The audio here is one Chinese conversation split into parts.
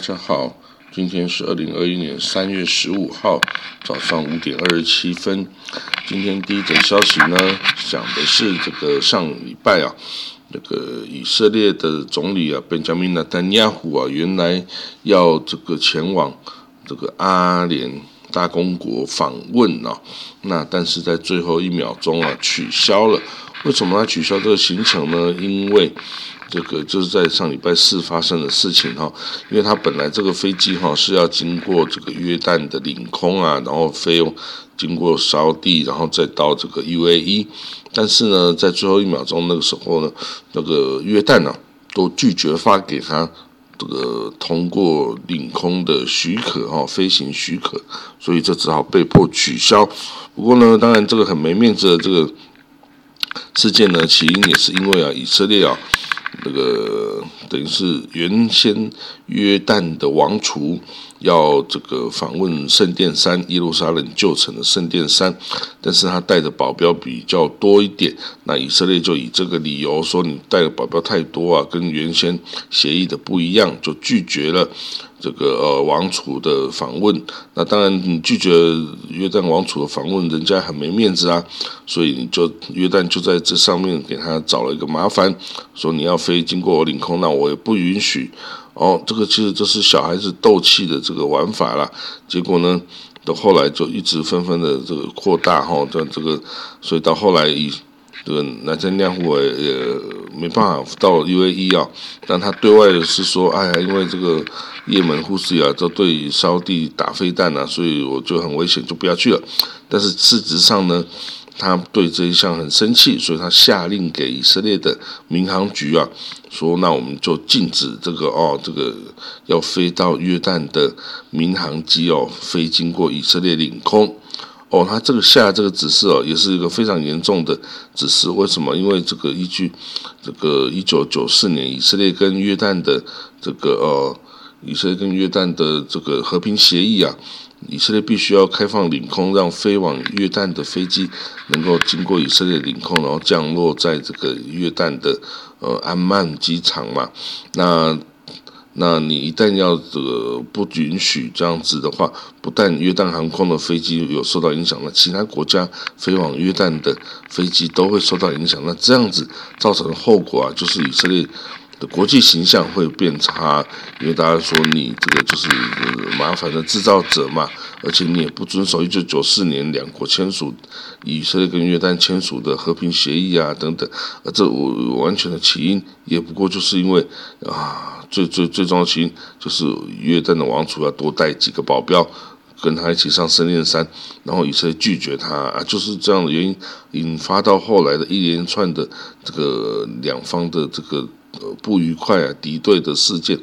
大家好，今天是二零二一年三月十五号早上五点二十七分。今天第一则消息呢，讲的是这个上礼拜啊，这个以色列的总理啊，本加明纳丹尼亚胡啊，原来要这个前往这个阿联大公国访问啊，那但是在最后一秒钟啊取消了。为什么他取消这个行程呢？因为这个就是在上礼拜四发生的事情哈，因为他本来这个飞机哈是要经过这个约旦的领空啊，然后飞经过沙地，然后再到这个 UAE，但是呢，在最后一秒钟那个时候呢，那个约旦呢都拒绝发给他这个通过领空的许可哈，飞行许可，所以这只好被迫取消。不过呢，当然这个很没面子的这个事件呢，起因也是因为啊，以色列啊。那个等于是原先约旦的王储要这个访问圣殿山耶路撒冷旧城的圣殿山，但是他带的保镖比较多一点，那以色列就以这个理由说你带的保镖太多啊，跟原先协议的不一样，就拒绝了。这个呃王储的访问，那当然你拒绝约旦王储的访问，人家很没面子啊，所以你就约旦就在这上面给他找了一个麻烦，说你要飞经过我领空，那我也不允许。哦，这个其实这是小孩子斗气的这个玩法啦。结果呢，到后来就一直纷纷的这个扩大哈，这这个，所以到后来以。这个南山亮户也没办法到 UAE 啊，但他对外的是说，哎呀，因为这个也门护士啊，都对烧地打飞弹啊，所以我就很危险，就不要去了。但是事实上呢，他对这一项很生气，所以他下令给以色列的民航局啊，说那我们就禁止这个哦，这个要飞到约旦的民航机哦，飞经过以色列领空。哦，他这个下这个指示哦，也是一个非常严重的指示。为什么？因为这个依据这个一九九四年以色列跟约旦的这个呃，以色列跟约旦的这个和平协议啊，以色列必须要开放领空，让飞往约旦的飞机能够经过以色列领空，然后降落在这个约旦的呃安曼机场嘛。那那你一旦要这个不允许这样子的话，不但约旦航空的飞机有受到影响，那其他国家飞往约旦的飞机都会受到影响。那这样子造成的后果啊，就是以色列的国际形象会变差，因为大家说你这个就是麻烦的制造者嘛，而且你也不遵守一九九四年两国签署以色列跟约旦签署的和平协议啊等等，而这完全的起因也不过就是因为啊。最最最重要的起因就是约旦的王储要多带几个保镖跟他一起上圣殿山，然后以色列拒绝他啊，就是这样的原因引发到后来的一连串的这个两方的这个不愉快啊敌对的事件。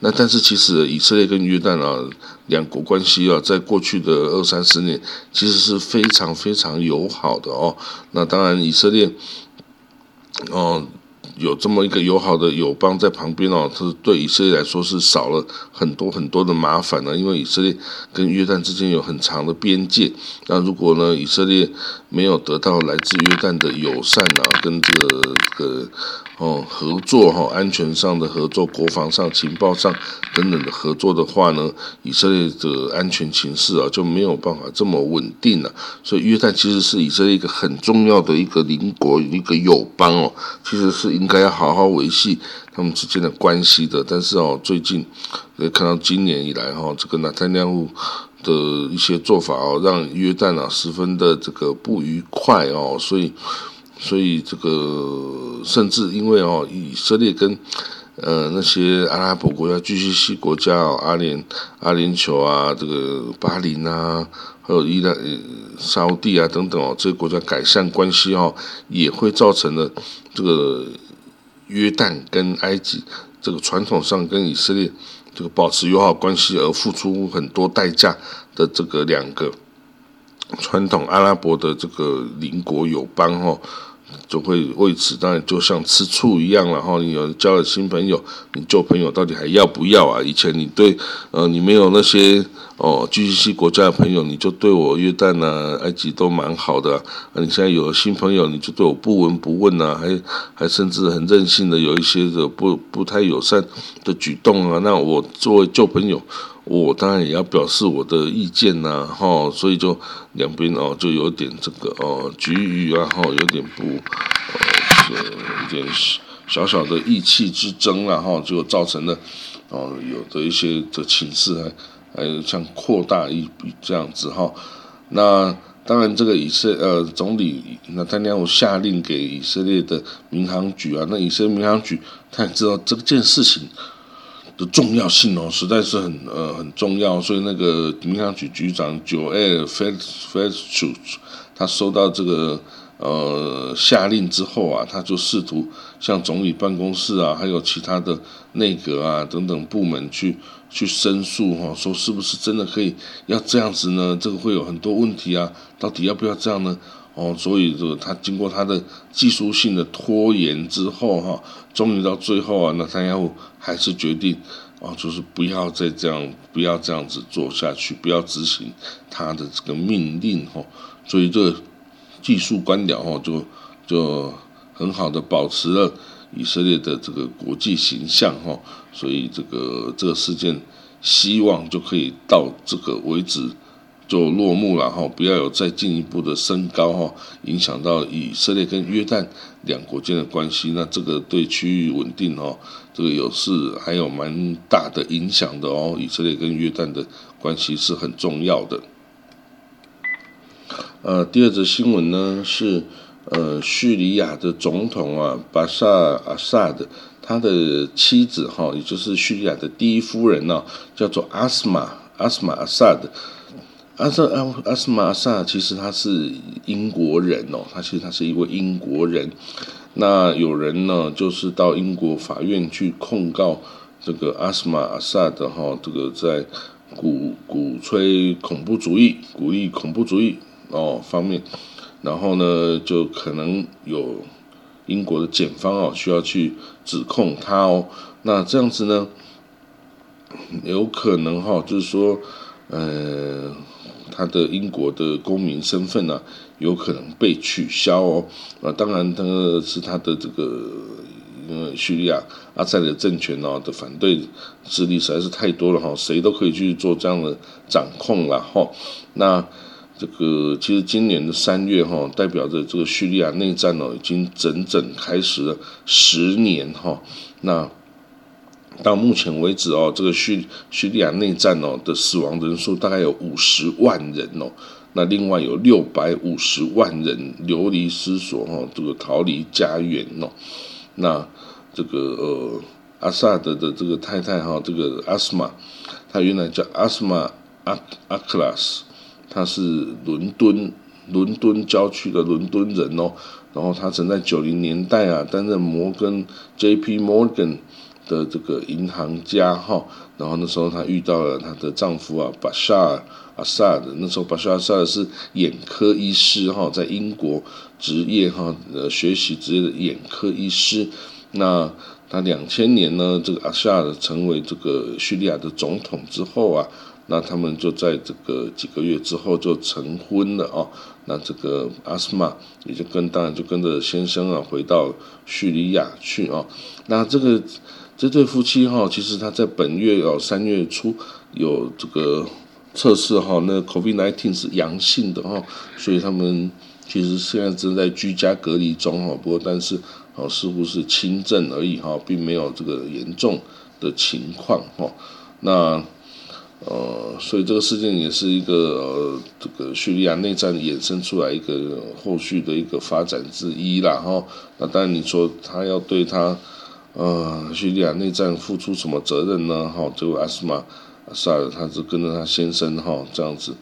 那但是其实以色列跟约旦啊两国关系啊，在过去的二三十年其实是非常非常友好的哦。那当然以色列哦。有这么一个友好的友邦在旁边哦，是对以色列来说是少了很多很多的麻烦呢。因为以色列跟约旦之间有很长的边界，那如果呢以色列没有得到来自约旦的友善啊，跟这个这个。哦，合作哈，安全上的合作、国防上、情报上等等的合作的话呢，以色列的安全情势啊就没有办法这么稳定了。所以约旦其实是以色列一个很重要的一个邻国、一个友邦哦，其实是应该要好好维系他们之间的关系的。但是哦，最近可以看到今年以来哈，这个纳坦亮户的一些做法哦，让约旦啊十分的这个不愉快哦，所以。所以这个甚至因为哦，以色列跟呃那些阿拉伯国家、巨西西国家哦，阿联阿联酋啊，这个巴林啊，还有伊朗、呃沙地啊等等哦，这些国家改善关系哦，也会造成了这个约旦跟埃及这个传统上跟以色列这个保持友好关系而付出很多代价的这个两个传统阿拉伯的这个邻国友邦哦。就会为此，当然就像吃醋一样，然后你有交了新朋友，你旧朋友到底还要不要啊？以前你对呃你没有那些哦 GCC 国家的朋友，你就对我约旦啊、埃及都蛮好的啊。你现在有了新朋友，你就对我不闻不问啊，还还甚至很任性的有一些的不不太友善的举动啊，那我作为旧朋友，我当然也要表示我的意见呐，哈，所以就两边哦就有点这个哦局域啊，哈，有点不呃一点小小的意气之争了哈，就造成了哦有的一些的情势还还像扩大一笔这样子哈，那。当然，这个以色呃总理那他要下令给以色列的民航局啊，那以色列民航局他也知道这件事情的重要性哦，实在是很呃很重要，所以那个民航局局长 Joel f e f e s c h 他收到这个呃下令之后啊，他就试图向总理办公室啊，还有其他的内阁啊等等部门去。去申诉哈，说是不是真的可以要这样子呢？这个会有很多问题啊，到底要不要这样呢？哦，所以这个他经过他的技术性的拖延之后哈，终于到最后啊，那他要还是决定哦，就是不要再这样，不要这样子做下去，不要执行他的这个命令哈。所以这个技术官僚哈，就就很好的保持了。以色列的这个国际形象哈，所以这个这个事件希望就可以到这个为止就落幕了哈，不要有再进一步的升高哈，影响到以色列跟约旦两国间的关系，那这个对区域稳定哦，这个有是还有蛮大的影响的哦，以色列跟约旦的关系是很重要的。呃，第二则新闻呢是。呃，叙利亚的总统啊，巴沙阿萨的他的妻子哈，也就是叙利亚的第一夫人呢，叫做阿斯玛阿斯玛阿萨的。阿萨阿阿斯玛萨其实他是英国人哦，他其实他是一位英国人。那有人呢，就是到英国法院去控告这个阿斯玛萨的哈，这个在鼓鼓吹恐怖主义、鼓励恐怖主义哦方面。然后呢，就可能有英国的检方哦，需要去指控他哦。那这样子呢，有可能哈，就是说，呃，他的英国的公民身份呢，有可能被取消哦。啊，当然，他是他的这个，因为叙利亚阿塞的政权哦的反对势力实在是太多了哈，谁都可以去做这样的掌控了哈。那。这个其实今年的三月哈，代表着这个叙利亚内战哦，已经整整开始了十年哈。那到目前为止哦，这个叙叙利亚内战哦的死亡人数大概有五十万人哦。那另外有六百五十万人流离失所哈，这个逃离家园哦。那这个呃阿萨德的这个太太哈，这个阿斯玛，她原来叫阿斯玛阿阿克拉斯。她是伦敦伦敦郊区的伦敦人哦，然后她曾在九零年代啊担任摩根 J.P. Morgan 的这个银行家哈，然后那时候她遇到了她的丈夫啊巴沙尔阿萨的，那时候巴沙尔阿萨是眼科医师哈，在英国职业哈呃学习职业的眼科医师，那他两千年呢这个阿萨尔成为这个叙利亚的总统之后啊。那他们就在这个几个月之后就成婚了啊。那这个阿斯玛也就跟当然就跟着先生啊回到叙利亚去啊。那这个这对夫妻哈，其实他在本月哦三月初有这个测试哈，那 COVID-19 是阳性的哈，所以他们其实现在正在居家隔离中哈。不过但是哦似乎是轻症而已哈，并没有这个严重的情况哈。那呃，所以这个事件也是一个呃，这个叙利亚内战衍生出来一个后续的一个发展之一啦，哈。那当然你说他要对他呃叙利亚内战付出什么责任呢？哈，这位阿斯玛萨尔他是跟着他先生哈这样子，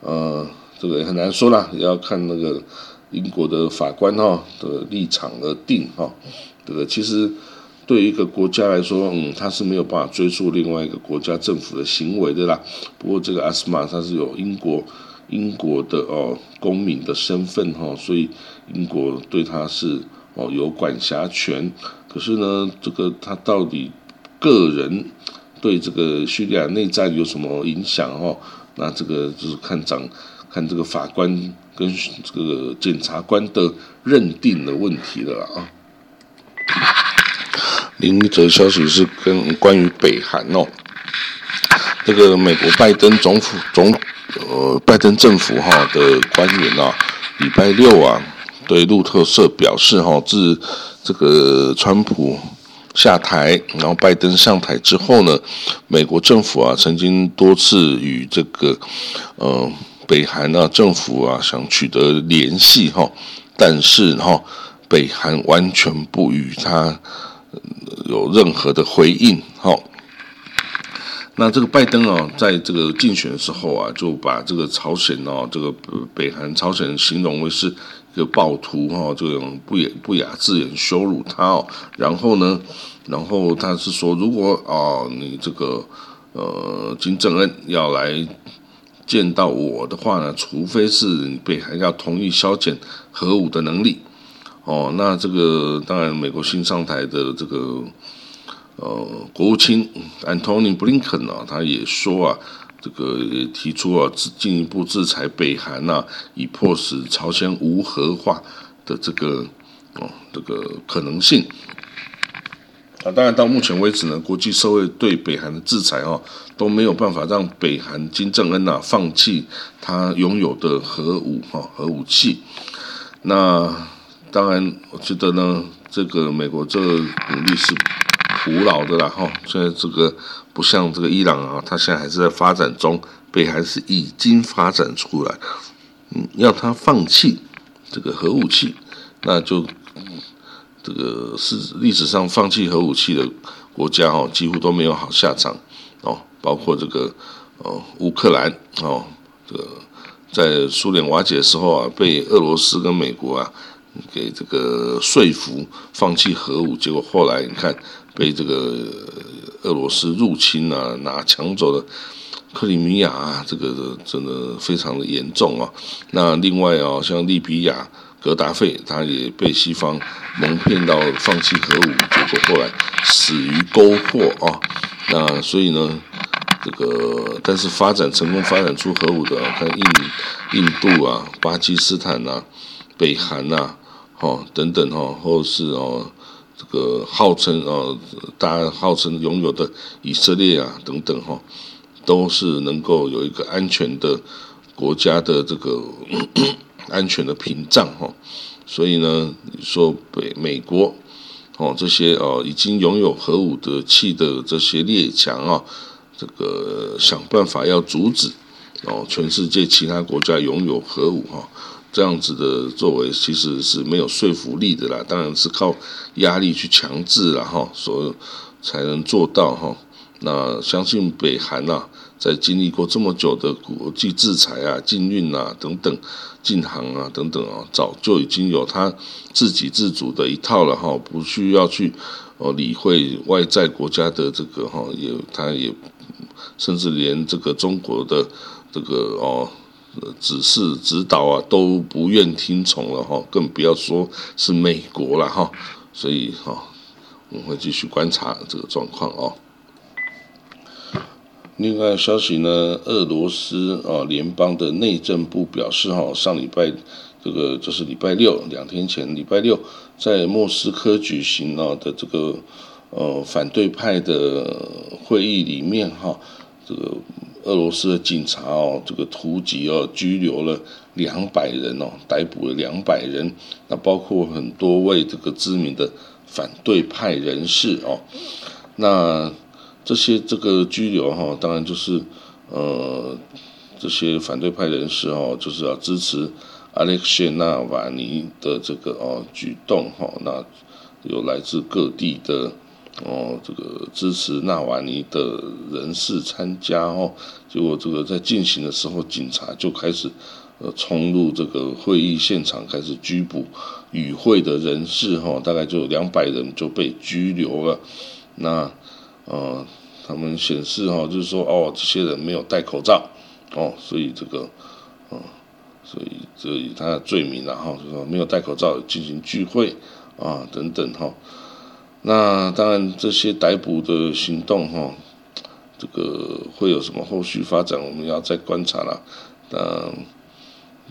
呃，这个也很难说啦，也要看那个英国的法官哈的立场而定哈。这个其实。对一个国家来说，嗯，他是没有办法追溯另外一个国家政府的行为的啦。不过这个阿斯玛他是有英国英国的哦公民的身份哈，所以英国对他是哦有管辖权。可是呢，这个他到底个人对这个叙利亚内战有什么影响哦？那这个就是看长看这个法官跟这个检察官的认定的问题了啊。另一则消息是跟关于北韩哦，这个美国拜登总府总呃拜登政府哈的官员啊，礼拜六啊对路透社表示哈，自这个川普下台，然后拜登上台之后呢，美国政府啊曾经多次与这个呃北韩啊政府啊想取得联系哈，但是哈北韩完全不与他。有任何的回应？哈，那这个拜登啊，在这个竞选的时候啊，就把这个朝鲜哦，这个北韩朝鲜形容为是个暴徒哈，这种不雅不雅字眼羞辱他哦。然后呢，然后他是说，如果啊，你这个呃金正恩要来见到我的话呢，除非是北韩要同意削减核武的能力。哦，那这个当然，美国新上台的这个呃国务卿 Antony Blinken 啊，他也说啊，这个提出啊，进一步制裁北韩呐，以迫使朝鲜无核化的这个哦这个可能性。啊，当然到目前为止呢，国际社会对北韩的制裁哦都没有办法让北韩金正恩呐放弃他拥有的核武哈核武器。那当然，我觉得呢，这个美国这个努力是古老的啦，哈。现在这个不像这个伊朗啊，它现在还是在发展中，北韩是已经发展出来。嗯，要他放弃这个核武器，那就这个是历史上放弃核武器的国家哦，几乎都没有好下场哦。包括这个哦，乌克兰哦，这个在苏联瓦解的时候啊，被俄罗斯跟美国啊。给这个说服放弃核武，结果后来你看被这个俄罗斯入侵啊，拿抢走了克里米亚啊，这个真的非常的严重啊。那另外啊，像利比亚格达费，他也被西方蒙骗到放弃核武，结果后来死于沟货啊。那所以呢，这个但是发展成功发展出核武的，看印印度啊、巴基斯坦啊、北韩呐。哦，等等哈，或是哦，这个号称哦，大家号称拥有的以色列啊，等等哈，都是能够有一个安全的国家的这个 安全的屏障哈。所以呢，你说北美国哦，这些哦已经拥有核武的器的这些列强啊，这个想办法要阻止哦，全世界其他国家拥有核武哈。这样子的作为其实是没有说服力的啦，当然是靠压力去强制了哈，所才能做到哈。那相信北韩呐，在经历过这么久的国际制裁啊、禁运啊等等、禁航啊等等啊，早就已经有他自给自足的一套了哈，不需要去哦理会外在国家的这个哈，也他也甚至连这个中国的这个哦。指示指导啊都不愿听从了哈，更不要说是美国了哈，所以哈我们会继续观察这个状况哦。另外消息呢，俄罗斯啊联邦的内政部表示哈，上礼拜这个就是礼拜六两天前礼拜六在莫斯科举行了的这个呃反对派的会议里面哈，这个。俄罗斯的警察哦，这个突击哦，拘留了两百人哦，逮捕了两百人，那包括很多位这个知名的反对派人士哦，那这些这个拘留哈，当然就是呃这些反对派人士哦，就是要支持阿列克谢纳瓦尼的这个哦举动哈，那有来自各地的。哦，这个支持纳瓦尼的人士参加哦，结果这个在进行的时候，警察就开始呃冲入这个会议现场，开始拘捕与会的人士哈，大概就有两百人就被拘留了。那呃，他们显示哈，就是说哦，这些人没有戴口罩哦，所以这个嗯，所以这以他的罪名然后就说没有戴口罩进行聚会啊等等哈。那当然，这些逮捕的行动哈，这个会有什么后续发展，我们要再观察了。嗯，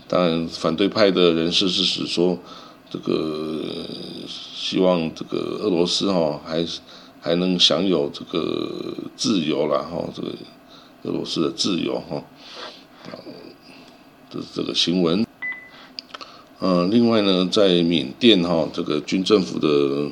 当然，反对派的人士是指说，这个希望这个俄罗斯哈还还能享有这个自由了哈，这个俄罗斯的自由哈，这是这个新闻。嗯，另外呢，在缅甸哈，这个军政府的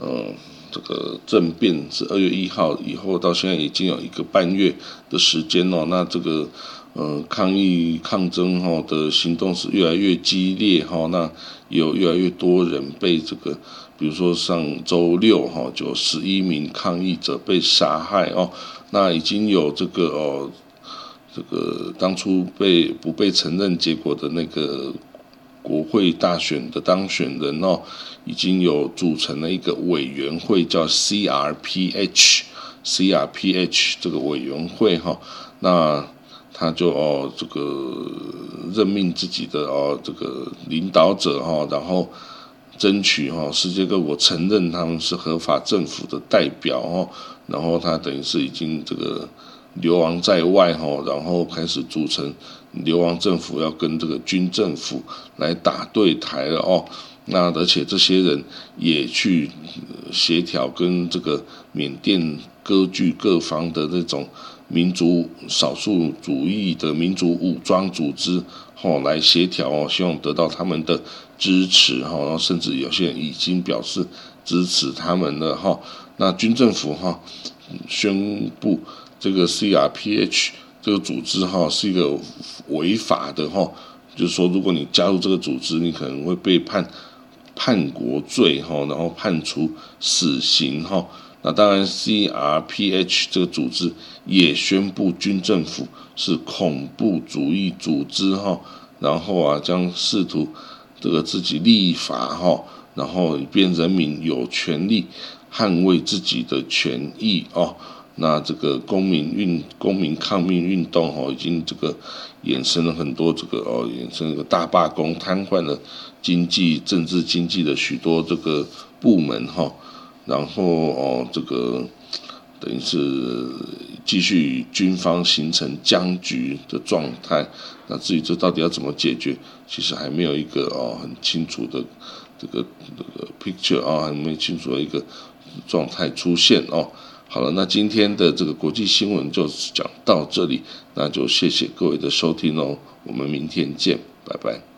呃这个政变是二月一号以后到现在已经有一个半月的时间哦，那这个呃抗议抗争哈的行动是越来越激烈哈，那有越来越多人被这个，比如说上周六哈就十一名抗议者被杀害哦，那已经有这个哦这个当初被不被承认结果的那个。国会大选的当选人哦，已经有组成了一个委员会，叫 CRPH，CRPH 这个委员会哈，那他就哦这个任命自己的哦这个领导者哈，然后争取哈世界各国承认他们是合法政府的代表哦，然后他等于是已经这个。流亡在外哈，然后开始组成流亡政府，要跟这个军政府来打对台了哦。那而且这些人也去协调跟这个缅甸割据各方的这种民族少数主义的民族武装组织哈来协调哦，希望得到他们的支持哈。然后甚至有些人已经表示支持他们了哈。那军政府哈宣布。这个 CRPH 这个组织哈是一个违法的哈，就是说如果你加入这个组织，你可能会被判叛国罪哈，然后判处死刑哈。那当然 CRPH 这个组织也宣布军政府是恐怖主义组织哈，然后啊将试图这个自己立法哈，然后以便人民有权利捍卫自己的权益哦。那这个公民运公民抗命运动哦，已经这个衍生了很多这个哦，衍生一个大罢工，瘫痪了经济、政治、经济的许多这个部门哈。然后哦，这个等于是继续与军方形成僵局的状态。那至于这到底要怎么解决，其实还没有一个哦很清楚的这个这个 picture 啊，还没清楚的一个状态出现哦。好了，那今天的这个国际新闻就讲到这里，那就谢谢各位的收听哦，我们明天见，拜拜。